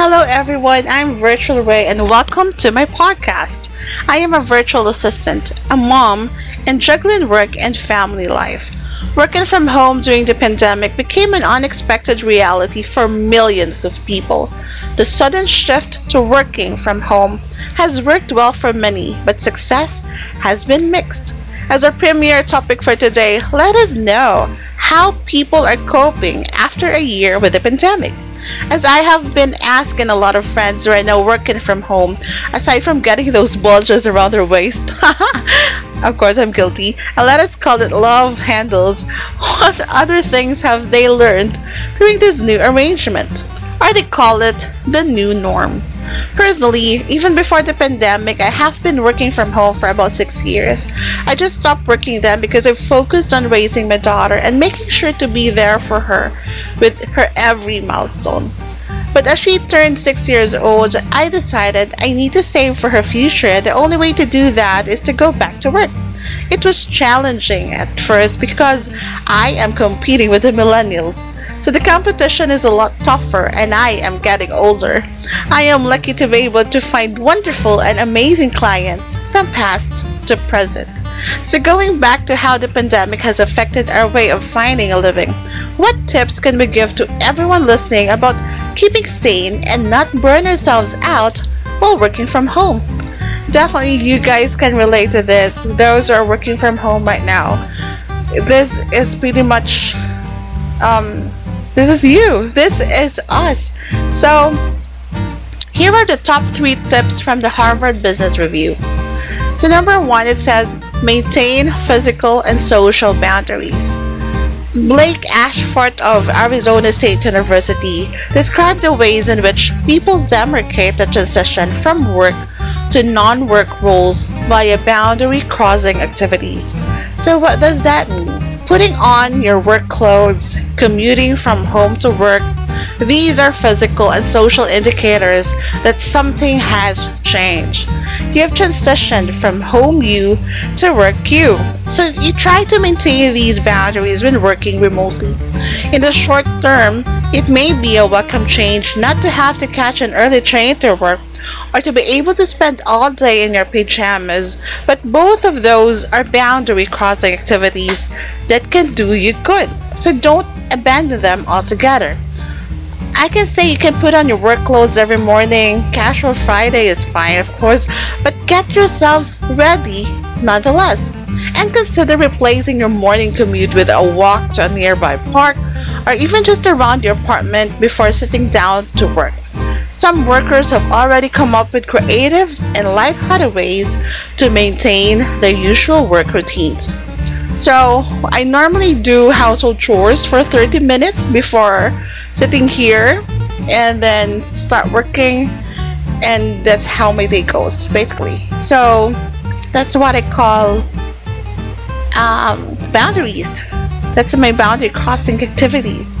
Hello, everyone. I'm Virtual Ray, and welcome to my podcast. I am a virtual assistant, a mom, and juggling work and family life. Working from home during the pandemic became an unexpected reality for millions of people. The sudden shift to working from home has worked well for many, but success has been mixed. As our premier topic for today, let us know how people are coping after a year with the pandemic. As I have been asking a lot of friends right now working from home, aside from getting those bulges around their waist, of course I'm guilty, and let us call it love handles, what other things have they learned during this new arrangement? Or they call it the new norm. Personally, even before the pandemic, I have been working from home for about six years. I just stopped working then because I focused on raising my daughter and making sure to be there for her with her every milestone. But as she turned six years old, I decided I need to save for her future. The only way to do that is to go back to work. It was challenging at first because I am competing with the millennials. So the competition is a lot tougher and I am getting older. I am lucky to be able to find wonderful and amazing clients from past to present. So going back to how the pandemic has affected our way of finding a living, what tips can we give to everyone listening about keeping sane and not burn ourselves out while working from home? Definitely you guys can relate to this. Those are working from home right now. This is pretty much um this is you. This is us. So, here are the top three tips from the Harvard Business Review. So, number one, it says maintain physical and social boundaries. Blake Ashforth of Arizona State University described the ways in which people demarcate the transition from work to non work roles via boundary crossing activities. So, what does that mean? putting on your work clothes, commuting from home to work, these are physical and social indicators that something has changed. You have transitioned from home you to work you. So you try to maintain these boundaries when working remotely. In the short term, it may be a welcome change not to have to catch an early train to work or to be able to spend all day in your pajamas, but both of those are boundary crossing activities that can do you good. So don't abandon them altogether. I can say you can put on your work clothes every morning. Casual Friday is fine, of course, but get yourselves ready nonetheless. And consider replacing your morning commute with a walk to a nearby park or even just around your apartment before sitting down to work. Some workers have already come up with creative and light-hearted ways to maintain their usual work routines. So, I normally do household chores for 30 minutes before sitting here and then start working and that's how my day goes basically. So, that's what I call um, boundaries. That's my boundary crossing activities.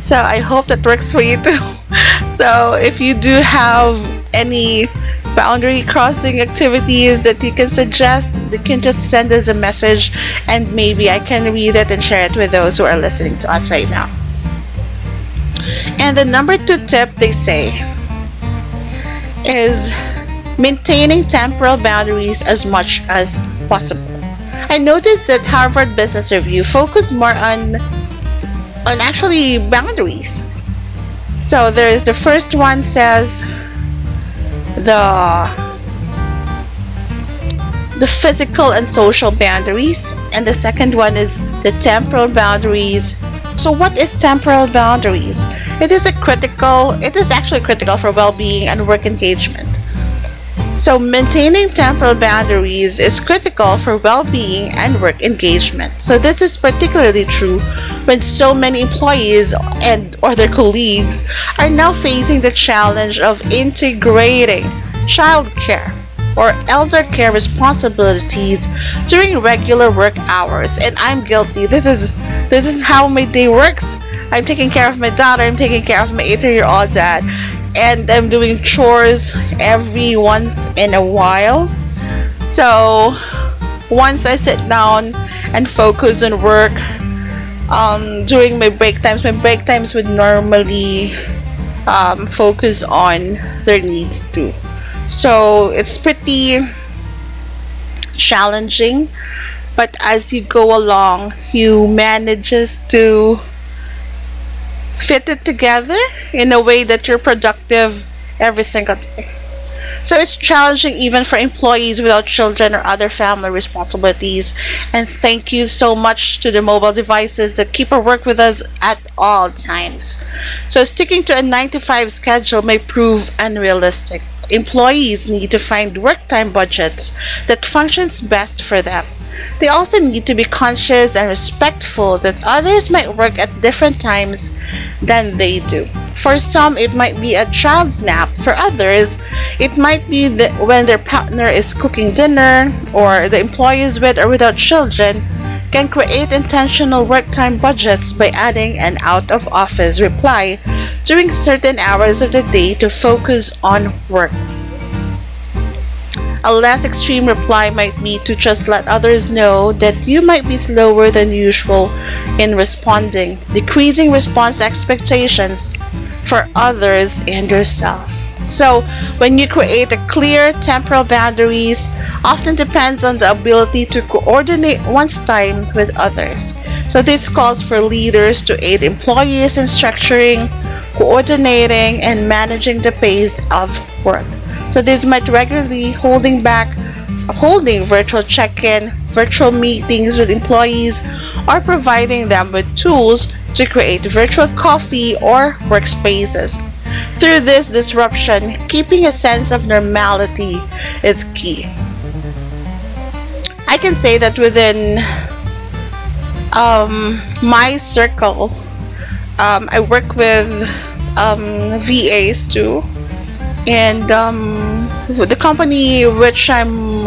So I hope that works for you too. so if you do have any boundary crossing activities that you can suggest, you can just send us a message and maybe I can read it and share it with those who are listening to us right now. And the number two tip they say is maintaining temporal boundaries as much as possible. I noticed that Harvard Business Review focused more on on actually boundaries. So there's the first one says the the physical and social boundaries and the second one is the temporal boundaries. So what is temporal boundaries? It is a critical it is actually critical for well-being and work engagement. So maintaining temporal boundaries is critical for well-being and work engagement. So this is particularly true when so many employees and or their colleagues are now facing the challenge of integrating childcare or elder care responsibilities during regular work hours and I'm guilty. This is this is how my day works. I'm taking care of my daughter, I'm taking care of my 8-year-old dad and I'm doing chores every once in a while. So once I sit down and focus on work um, during my break times, my break times would normally um, focus on their needs too. So it's pretty challenging, but as you go along, you manages to fit it together in a way that you're productive every single day. So it's challenging even for employees without children or other family responsibilities. And thank you so much to the mobile devices that keep our work with us at all times. So sticking to a 9 to 5 schedule may prove unrealistic. Employees need to find work time budgets that functions best for them. They also need to be conscious and respectful that others might work at different times than they do. For some, it might be a child's nap. For others, it might be when their partner is cooking dinner or the employees with or without children can create intentional work time budgets by adding an out of office reply during certain hours of the day to focus on work. A less extreme reply might be to just let others know that you might be slower than usual in responding, decreasing response expectations for others and yourself. So, when you create a clear temporal boundaries, often depends on the ability to coordinate one's time with others. So, this calls for leaders to aid employees in structuring, coordinating, and managing the pace of work. So this might regularly holding back holding virtual check-in, virtual meetings with employees, or providing them with tools to create virtual coffee or workspaces. Through this disruption, keeping a sense of normality is key. I can say that within um, my circle, um, I work with um, VAs too and um, the company which I'm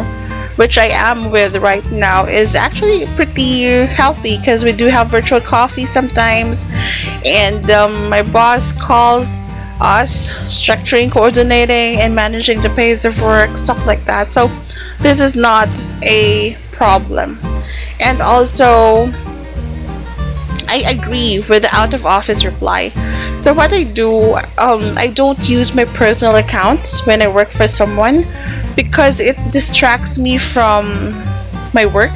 which I am with right now is actually pretty healthy because we do have virtual coffee sometimes. And um, my boss calls us structuring coordinating and managing the pace of work stuff like that. So this is not a problem. And also I agree with the out of office reply. So what I do, um, I don't use my personal accounts when I work for someone because it distracts me from my work.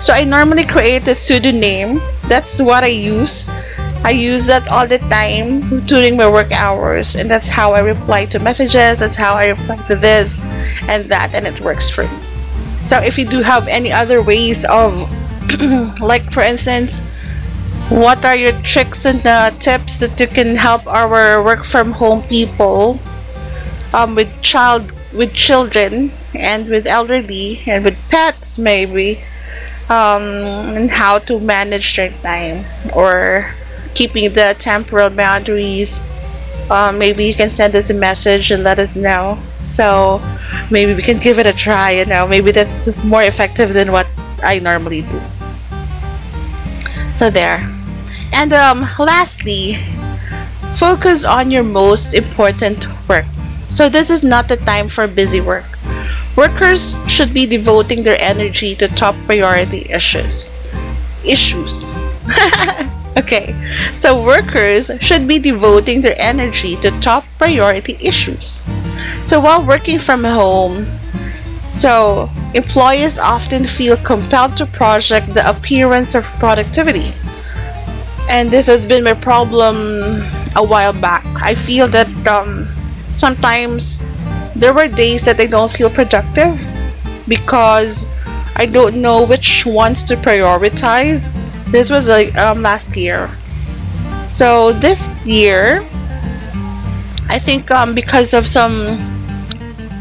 So I normally create a pseudonym. That's what I use. I use that all the time during my work hours, and that's how I reply to messages. That's how I reply to this and that, and it works for me. So if you do have any other ways of, like for instance, what are your tricks and uh, tips that you can help our work from home people um, with child with children and with elderly and with pets maybe um, and how to manage their time or keeping the temporal boundaries? Um, maybe you can send us a message and let us know. So maybe we can give it a try you know. Maybe that's more effective than what I normally do so there and um, lastly, focus on your most important work. So this is not the time for busy work. Workers should be devoting their energy to top priority issues. Issues. okay, so workers should be devoting their energy to top priority issues. So while working from home, so employees often feel compelled to project the appearance of productivity and this has been my problem a while back. I feel that um, sometimes there were days that I don't feel productive because I don't know which ones to prioritize. This was like um, last year. So this year, I think um, because of some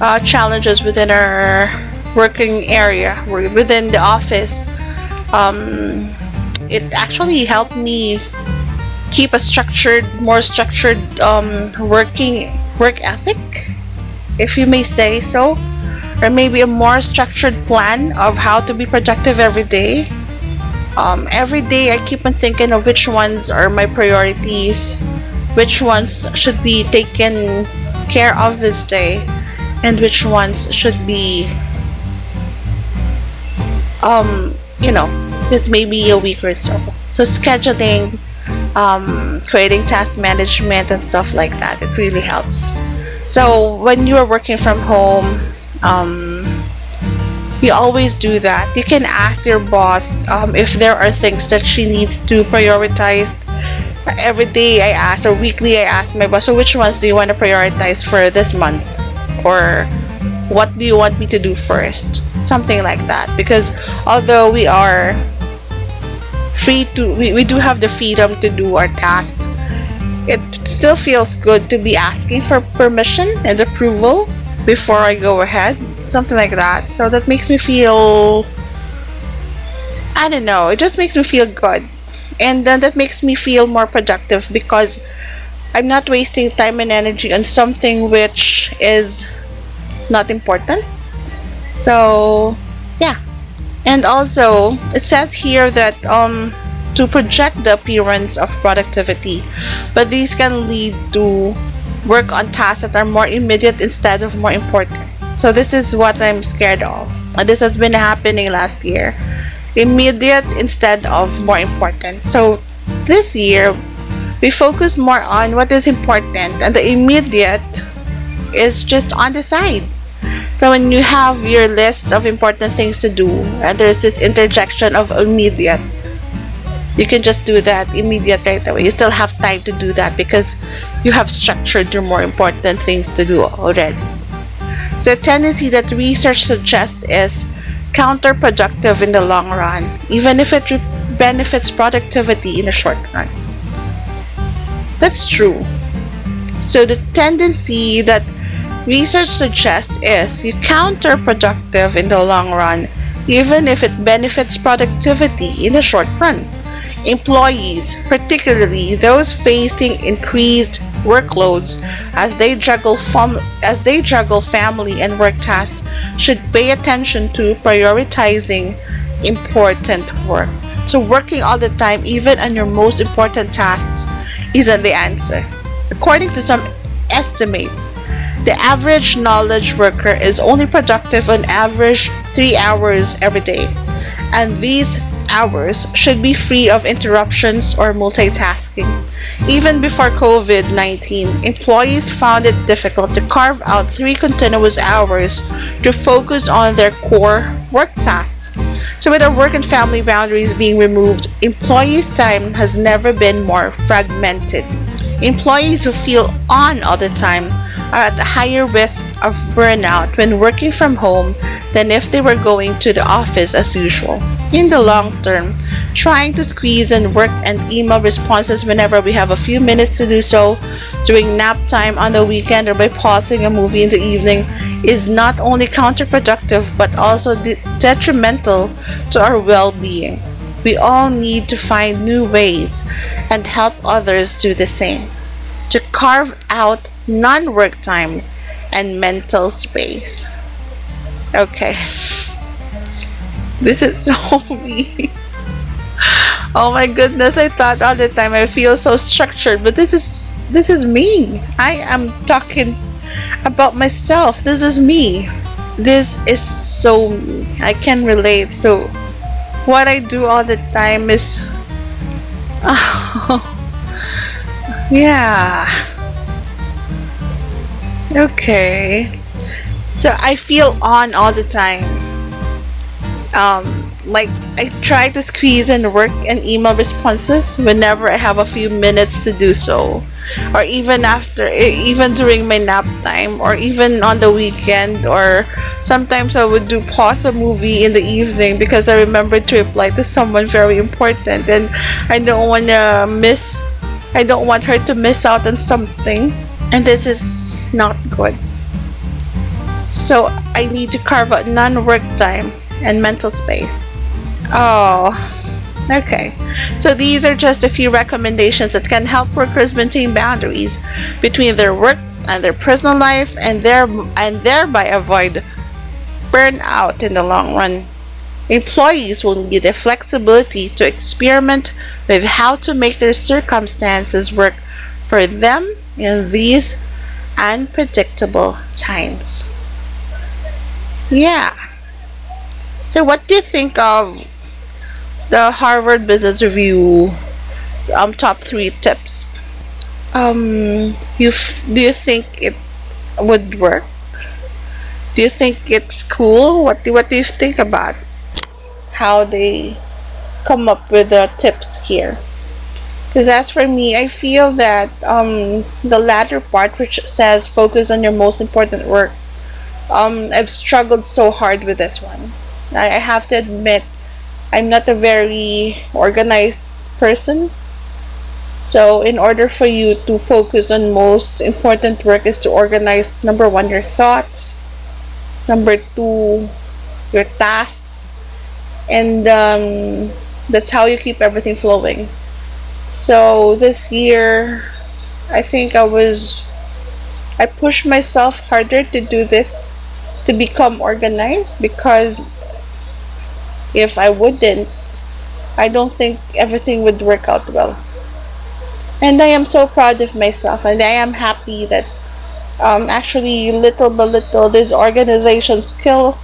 uh, challenges within our working area, within the office, um, it actually helped me keep a structured, more structured um, working work ethic, if you may say so, or maybe a more structured plan of how to be productive every day. Um, every day I keep on thinking of which ones are my priorities, which ones should be taken care of this day, and which ones should be, um, you know, this may be a week or so. So scheduling um, creating task management and stuff like that. It really helps. So when you are working from home, um, you always do that. You can ask your boss um, if there are things that she needs to prioritize. Every day I ask, or weekly I ask my boss, so which ones do you want to prioritize for this month? Or what do you want me to do first? Something like that. Because although we are free to, we, we do have the freedom to do our tasks, it still feels good to be asking for permission and approval before I go ahead something like that so that makes me feel I don't know it just makes me feel good and then that makes me feel more productive because I'm not wasting time and energy on something which is not important so yeah and also it says here that um to project the appearance of productivity but these can lead to work on tasks that are more immediate instead of more important so this is what I'm scared of. And this has been happening last year. Immediate instead of more important. So this year, we focus more on what is important and the immediate is just on the side. So when you have your list of important things to do and there's this interjection of immediate, you can just do that immediate right away. You still have time to do that because you have structured your more important things to do already. So, a tendency that research suggests is counterproductive in the long run, even if it benefits productivity in the short run. That's true. So, the tendency that research suggests is counterproductive in the long run, even if it benefits productivity in the short run. Employees, particularly those facing increased workloads as they juggle fam- as they juggle family and work tasks should pay attention to prioritizing important work. So working all the time even on your most important tasks isn't the answer. According to some estimates, the average knowledge worker is only productive on average 3 hours every day. And these hours should be free of interruptions or multitasking. Even before COVID 19, employees found it difficult to carve out three continuous hours to focus on their core work tasks. So, with our work and family boundaries being removed, employees' time has never been more fragmented. Employees who feel on all the time are at a higher risk of burnout when working from home than if they were going to the office as usual. In the long term, trying to squeeze in work and email responses whenever we have a few minutes to do so, during nap time on the weekend or by pausing a movie in the evening, is not only counterproductive but also de- detrimental to our well being. We all need to find new ways and help others do the same. To carve out non work time and mental space. Okay. This is so me. oh my goodness, I thought all the time I feel so structured, but this is this is me. I am talking about myself. This is me. This is so me. I can relate. So what I do all the time is oh, yeah. Okay. So I feel on all the time. Um, like I try to squeeze in work and email responses whenever I have a few minutes to do so, or even after, even during my nap time, or even on the weekend, or sometimes I would do pause a movie in the evening because I remember to reply to someone very important, and I don't want to miss, I don't want her to miss out on something, and this is not good. So I need to carve out non-work time and mental space. Oh, okay. So these are just a few recommendations that can help workers maintain boundaries between their work and their personal life and, there, and thereby avoid burnout in the long run. Employees will need the flexibility to experiment with how to make their circumstances work for them in these unpredictable times. Yeah. So, what do you think of the Harvard Business Review um, top three tips. Um, you do you think it would work? Do you think it's cool? What do, what do you think about how they come up with the tips here? Because as for me, I feel that um, the latter part, which says focus on your most important work, um, I've struggled so hard with this one. I, I have to admit, I'm not a very organized person. So, in order for you to focus on most important work, is to organize number one, your thoughts, number two, your tasks, and um, that's how you keep everything flowing. So, this year, I think I was, I pushed myself harder to do this, to become organized because if I wouldn't, I don't think everything would work out well. And I am so proud of myself, and I am happy that um, actually, little by little, this organization skill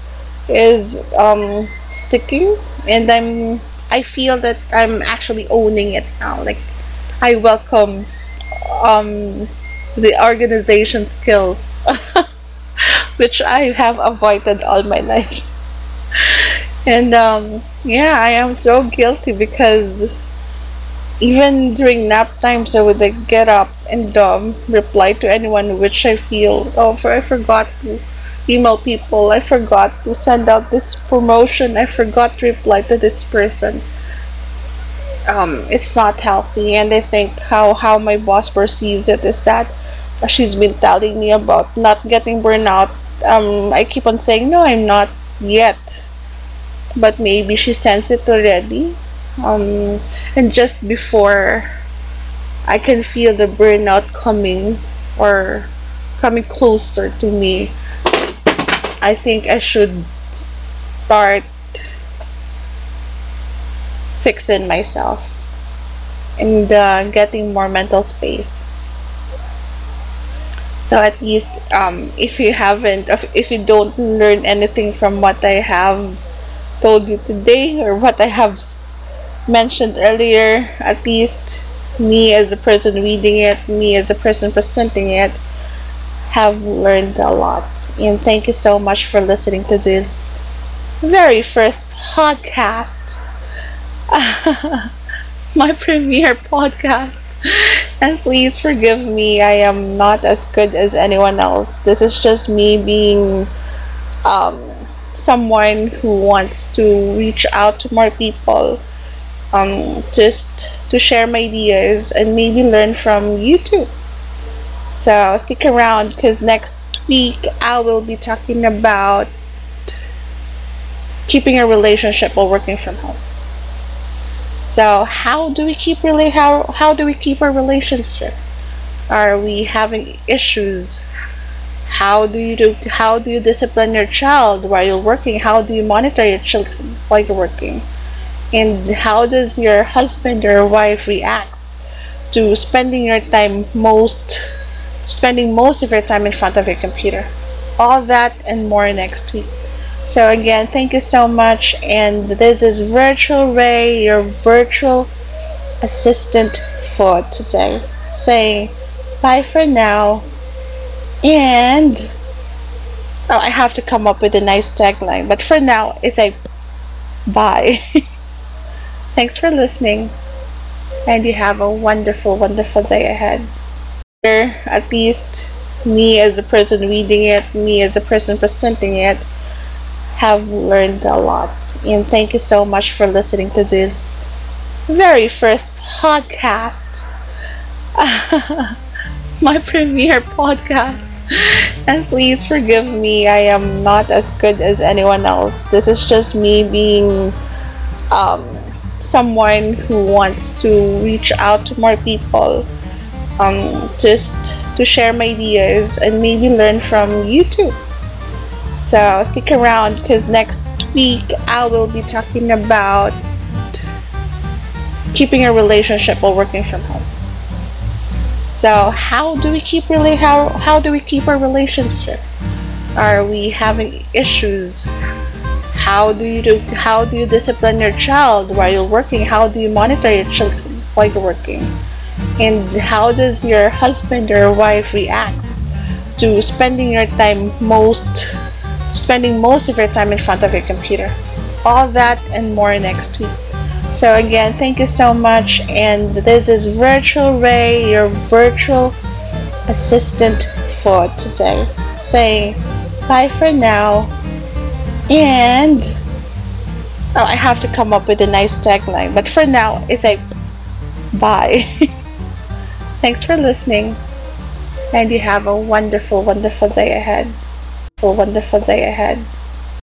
is um, sticking, and I'm I feel that I'm actually owning it now. Like I welcome um, the organization skills, which I have avoided all my life. And um, yeah, I am so guilty because even during nap times, I would like get up and um, reply to anyone which I feel, oh, I forgot to email people, I forgot to send out this promotion, I forgot to reply to this person. Um, it's not healthy, and I think how how my boss perceives it is that she's been telling me about not getting burnout. Um, I keep on saying no, I'm not yet but maybe she sends it already um, and just before I can feel the burnout coming or coming closer to me I think I should start fixing myself and uh, getting more mental space. So at least um, if you haven't if you don't learn anything from what I have told you today or what I have mentioned earlier, at least me as a person reading it, me as a person presenting it, have learned a lot. And thank you so much for listening to this very first podcast, my premiere podcast. And please forgive me, I am not as good as anyone else. This is just me being um, someone who wants to reach out to more people um, just to share my ideas and maybe learn from you too so stick around because next week i will be talking about keeping a relationship while working from home. So how do we keep really how how do we keep our relationship? Are we having issues? How do you do how do you discipline your child while you're working? How do you monitor your children while you're working? And how does your husband or wife react to spending your time most spending most of your time in front of your computer all that and more next week so again thank you so much and this is virtual ray your virtual assistant for today saying bye for now and oh, I have to come up with a nice tagline. But for now, it's a bye. Thanks for listening, and you have a wonderful, wonderful day ahead. At least me as a person reading it, me as a person presenting it, have learned a lot. And thank you so much for listening to this very first podcast. My premiere podcast and please forgive me, I am not as good as anyone else. This is just me being um, someone who wants to reach out to more people, um, just to share my ideas and maybe learn from you too. So stick around because next week I will be talking about keeping a relationship while working from home. So how do we keep really how how do we keep our relationship? Are we having issues? How do you do how do you discipline your child while you're working? How do you monitor your children while you're working? And how does your husband or wife react to spending your time most spending most of your time in front of your computer? All that and more next week. So again, thank you so much and this is Virtual Ray, your virtual assistant for today. Say bye for now and oh I have to come up with a nice tagline but for now it's like bye thanks for listening. And you have a wonderful wonderful day ahead. A wonderful day ahead